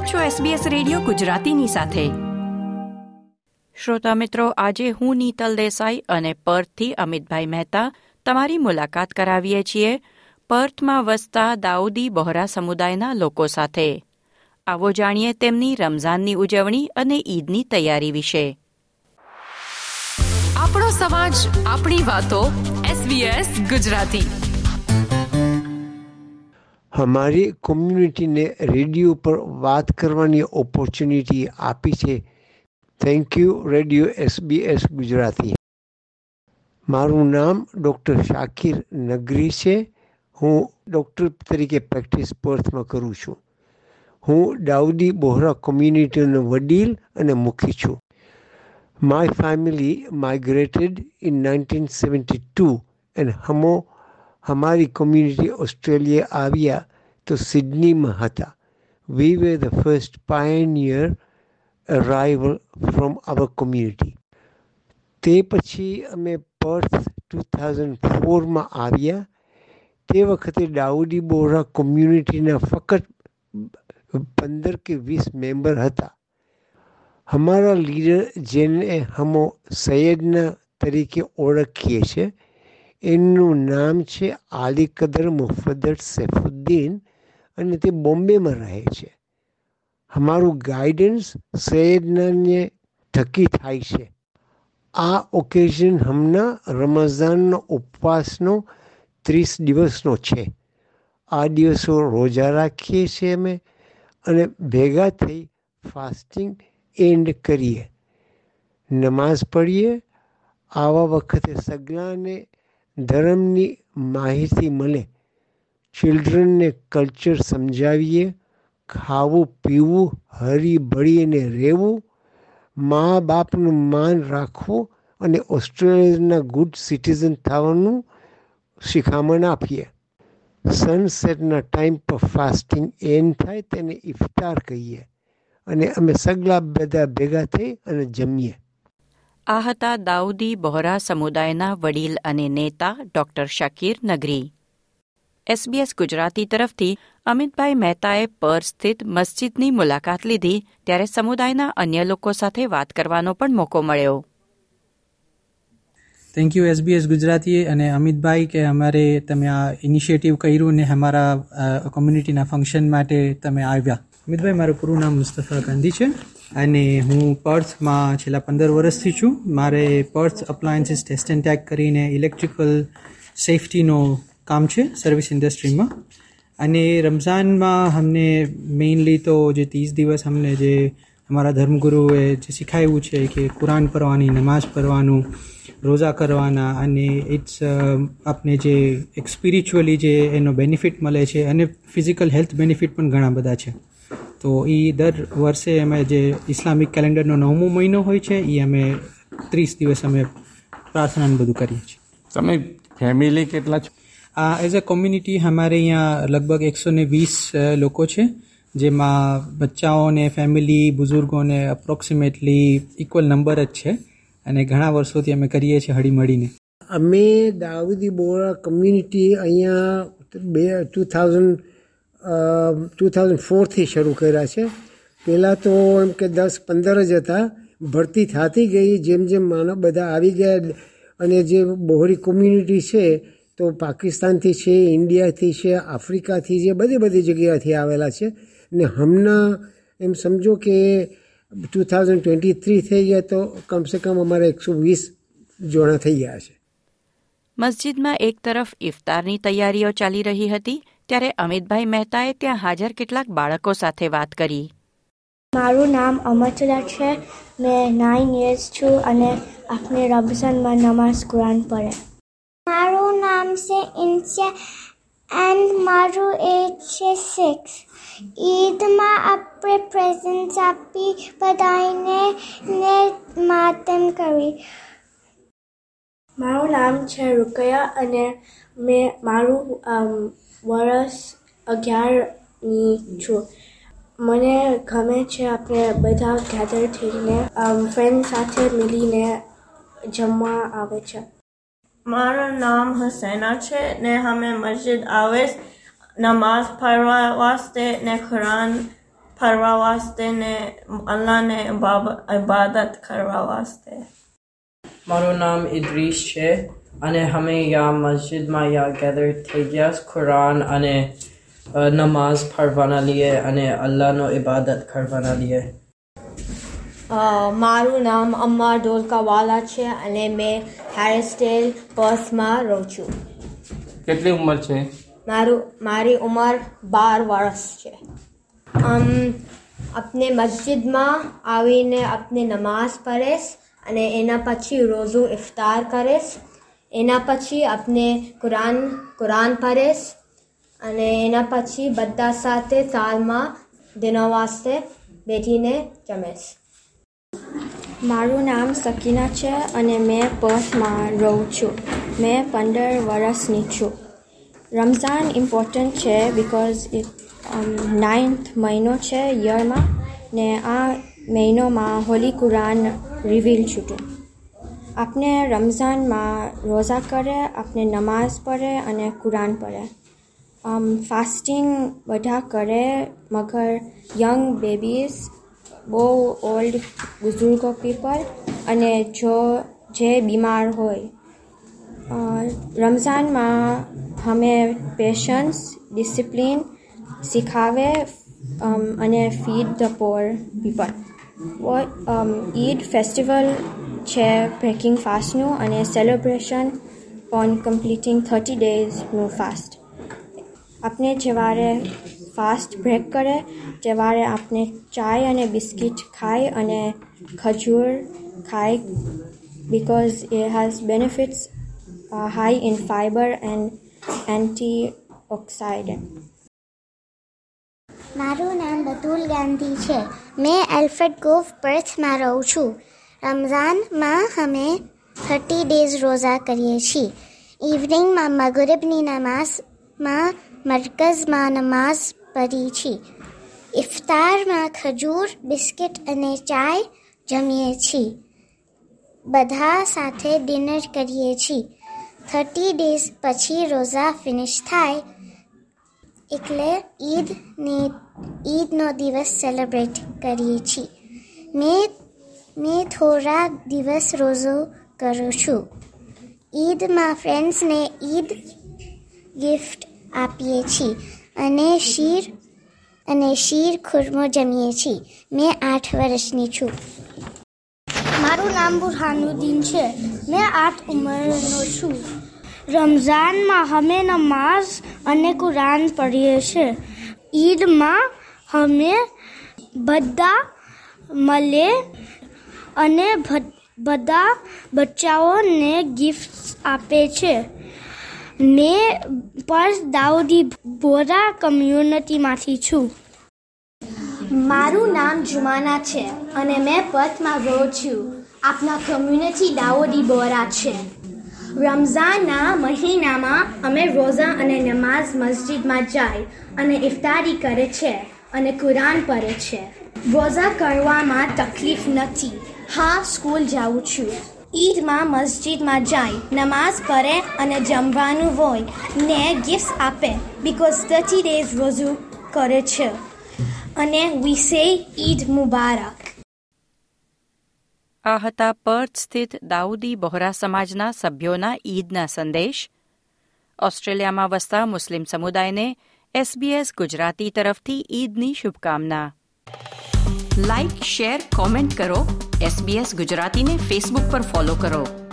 આપ છો SBS radio ગુજરાતીની સાથે. શ્રોતા મિત્રો આજે હું નીતલ દેસાઈ અને પર્થથી અમિતભાઈ મહેતા તમારી મુલાકાત કરાવીએ છીએ પર્થમાં વસતા દાઉદી બોહરા સમુદાયના લોકો સાથે. આવો જાણીએ તેમની રમઝાનની ઉજવણી અને ઈદની તૈયારી વિશે. આપણો સમાજ આપણી વાતો SBS ગુજરાતી. હમારી કોમ્યુનિટીને રેડિયો પર વાત કરવાની ઓપોર્ચ્યુનિટી આપી છે. Thank you radio SBS Gujarati. મારું નામ ડૉક્ટર શાકિર નગરી છે. હું ડૉક્ટર તરીકે પ્રેક્ટિસ પર્થમાં કરું છું. હું દાઉદી બોહરા કોમ્યુનિટીનો વડીલ અને મુખી છું. My family migrated in nineteen seventy two and હમો અમારી કોમ્યુનિટી ઓસ્ટ્રેલિયા આવ્યા તો સિડનીમાં હતા. We were the first pioneer arrival from our community તે પછી અમે પર્થ ટુ થાઉઝન્ડ ફોરમાં આવ્યા. તે વખતે દાઉદી બોરા કોમ્યુનિટીના ફક્ત પંદર કે વીસ મેમ્બર હતા. અમારા લીડર જેને હમો સૈયદના તરીકે ઓળખીએ છીએ એનું નામ છે આલી કદર મુફદ્દર સૈફુદ્દીન અને તે બોમ્બેમાં રહે છે. અમારું ગાઈડન્સ સૈયદનાને થકી થાય છે. આ ઓકેઝન હમણાં રમઝાનનો ઉપવાસનો ત્રીસ દિવસનો છે. આ દિવસો રોજા રાખીએ છીએ અમે અને ભેગા થઈ ફાસ્ટિંગ એન્ડ કરીએ. નમાઝ પઢીએ આવા વખતે સગલાને ધર્મની માહિતી મળે. ચિલ્ડ્રનને કલ્ચર સમજાવીએ, ખાવું, પીવું હરીભળીને રહેવું મા બાપનું માન રાખવું અને ઓસ્ટ્રેલિયાના ગુડ સિટીઝન થવાનું શિખામણ આપીએ. સનસેટના ટાઈમ પર ફાસ્ટિંગ એન્ડ થાય તેને ઇફતાર કહીએ અને અમે સગલા બધા ભેગા થઈ અને જમીએ. આ હતા દાઉદી બોહરા સમુદાયના વડીલ અને નેતા ડોક્ટર શકીર નગરી. એસબીએસ ગુજરાતી તરફથી અમિતભાઈ મહેતાએ પર સ્થિત મસ્જિદની મુલાકાત લીધી, ત્યારે સમુદાયના અન્ય લોકો સાથે વાત કરવાનો પણ મોકો મળ્યો. થેન્ક યુ એસબીએસ ગુજરાતીએ અને અમિતભાઈ કે અમારે તમે આ ઇનિશિયેટિવ કર્યું ને અમારા કોમ્યુનિટીના ફંક્શન માટે તમે આવ્યા. અમિતભાઈ, મારું પૂરું નામ મુસ્તફા ગાંધી છે અને હું પર્થમાં છેલ્લા પંદર વર્ષથી છું. મારે Perth appliances test and tag કરીને ઇલેક્ટ્રિકલ સેફટીનો કામ છે સર્વિસ ઇન્ડસ્ટ્રીમાં અને રમઝાનમાં અમને મેઇનલી તો જે ત્રીસ દિવસ અમને જે અમારા ધર્મગુરુએ જે શીખાવ્યું છે કે કુરાન પઢવાની, નમાઝ પઢવાનું, રોઝા કરવાના અને ઇટ્સ આપને જે એક સ્પિરિચ્યુઅલી જે એનો બેનિફિટ મળે છે અને ફિઝિકલ હેલ્થ બેનિફિટ પણ ઘણા બધા છે. તો એ દર વર્ષે અમે જે ઇસ્લામિક કેલેન્ડરનો નવમો મહિનો હોય છે એ અમે ત્રીસ દિવસ અમે પ્રાર્થના બધું કરીએ છીએ. તમે ફેમિલી કેટલા છો? આ એઝ અ કોમ્યુનિટી અમારે અહીંયા લગભગ એકસો ને વીસ લોકો છે જેમાં બચ્ચાઓને ફેમિલી બુઝુર્ગોને અપ્રોક્સિમેટલી ઇક્વલ નંબર જ છે અને ઘણા વર્ષોથી અમે કરીએ છીએ હળીમળીને. અમે દાઉદી બોરા કમ્યુનિટી અહીંયા બે ટુ થાઉઝન્ડ ટુ થાઉઝન્ડ ફોરથી શરૂ કર્યા છે. પહેલાં તો એમ કે દસ પંદર જ હતા. ભરતી થતી ગઈ. જેમ જેમ માનવ બધા આવી ગયા અને જે બહોરી કોમ્યુનિટી છે, તો પાકિસ્તાનથી છે ઇન્ડિયાથી છે આફ્રિકાથી છે બધી બધી જગ્યાથી આવેલા છે. ને હમણાં એમ સમજો કે ટુ થાઉઝન્ડ ટ્વેન્ટી થ્રી થઈ ગયા તો કમસે કમ અમારે એકસો વીસ જોણા થઈ ગયા છે. મસ્જિદમાં એક તરફ ઇફતારની તૈયારીઓ ચાલી રહી હતી. ત્યારે અમિતભાઈ મહેતાએ ત્યાં હાજર કેટલાક બાળકો સાથે વાત કરી. મારું નામ અમચલા છે. મેં નાઇન યર્સ છું અને આપણે રમઝાનમાં નમાઝ કુરાન પડે મારું નામ છે ઇન્સિયા એન્ડ મારું એજ છે સિક્સ ઈદમાં આપણે પ્રેઝન્ટ આપી બધાને ને માતમ કરી. મારું નામ છે રૂકયા અને મેં મારું વરસ અગિયારની છું. મને ગમે છે આપણે બધા ગેધર થઈને ફ્રેન્ડ સાથે મિલીને જમવા આવે છે. મારું નામ હસેના છે ને અમે મસ્જિદ આવે નમાઝ પઢવા વાસ્તે ને ખુરાન ફરવા વાસ્તે ને અલ્લાહને ઇબાદત કરવા વાસ્તે મારું નામ ઇદ્રીસ છે. અને અમે યા મસ્જિદમાં યા ગેધર થઈ ગયા કુરાન અને નમાઝ પઢવાના લીએ અને અલ્લાહનો ઇબાદત કરવાના લીએ. મારું નામ અમ્મા ડોલકાવાલા છે અને મેં હેરસ્ટેલ પર્સમાં રહું છું. કેટલી ઉંમર છે? મારું મારી ઉંમર બાર વર્ષ છે. આમ આપને મસ્જિદમાં આવીને આપને નમાઝ પઢેશ અને એના પછી રોઝું ઇફતાર કરીશ એના પછી આપને કુરાન કુરાન પરેશ અને એના પછી બધા સાથે સાલમાં દિનો વાસ્તે બેઠીને જમેશ. મારું નામ સકીના છે અને મેં પર્થમાં રહું છું. મેં પંદર વર્ષની છું. રમઝાન ઇમ્પોર્ટન્ટ છે બિકોઝ ઇટ નાઇન્થ મહિનો છે યરમાં ને આ મહિનોમાં હોલી કુરાન રિવીલ છૂટું. આપણે રમઝાનમાં રોઝા કરે આપણે નમાઝ પઢે અને કુરાન પઢે. આમ ફાસ્ટિંગ બધા કરે, મગર યંગ બેબીઝ બહુ ઓલ્ડ બુઝુર્ગો પીપલ અને જો, જે બીમાર હોય. રમઝાનમાં અમે પેશન્સ ડિસિપ્લિન શીખાવે અને feed the poor people Eid festival છે બ્રેકિંગ ફાસ્ટનું અને સેલિબ્રેશન ઓન કમ્પ્લીટિંગ થર્ટી ડેઝનું ફાસ્ટ આપણે જેવારે ફાસ્ટ બ્રેક કરે જેવારે આપણે ચાય અને બિસ્કિટ ખાય અને ખજૂર ખાય because it has benefits uh, high in fiber and antioxidant. મારું નામ બતુલ ગાંધી છે. મેં એલ્ફેડ ગોફ પર્થમાં રહું છું. રમઝાનમાં અમે થર્ટી ડેઝ રોઝા કરીએ છીએ. ઇવનિંગમાં મગરબની નમાઝમાં, મરકઝમાં નમાઝ પઢી છીએ. ઇફતારમાં ખજૂર, બિસ્કિટ અને ચાય જમીએ છીએ. બધા સાથે ડિનર કરીએ છીએ. થર્ટી ડેઝ પછી રોઝા ફિનિશ થાય એટલે ઈદની ઈદનો દિવસ સેલિબ્રેટ કરીએ છીએ. મેં મેં થોડા દિવસ રોઝો કરું છું. ઈદમાં ફ્રેન્ડ્સને ઈદ ગિફ્ટ આપીએ છીએ અને શીર અને શીર ખુરમો જમીએ છીએ. મેં આઠ વર્ષની છું. મારું નામ બુરહાનુદ્દીન છે. મેં આઠ ઉંમરનો છું. રમઝાનમાં અમે નમાઝ અને કુરાન પઢીએ છીએ ઈદમાં અમે બધા મળે અને બધા બચ્ચાઓને ગિફ્ટ આપે છે. મેં પર્સ દાઉદી બોરા કમ્યુનિટીમાંથી છું. મારું નામ જુમાના છે અને મેં પથમાં રહું છું. આપના કમ્યુનિટી દાઉદી બોરા છે. રમઝાનના મહિનામાં અમે રોઝા અને નમાઝ મસ્જિદમાં જાય અને ઇફતારી કરે છે અને કુરાન પઢે છે. રોઝા કરવામાં તકલીફ નથી. હા, સ્કૂલ જાઉં છું. ઈદમાં મસ્જિદમાં જાય, નમાઝ પઢે અને જમવાનું હોય, ને ગિફ્ટ આપે બિકોઝ થર્ટી ડેઝ રોઝુ કરે છે. અને વી સે ઈદ મુબારક. આ હતા પર્થ સ્થિત દાઉદી બહોરા સમાજના સભ્યોના ઈદના સંદેશ. ઓસ્ટ્રેલિયામાં વસતા મુસ્લિમ સમુદાયને એસબીએસ ગુજરાતી તરફથી ઈદની શુભકામના. લાઇક શેર કોમેન્ટ કરો. એસબીએસ ગુજરાતીને ફેસબુક પર ફોલો કરો.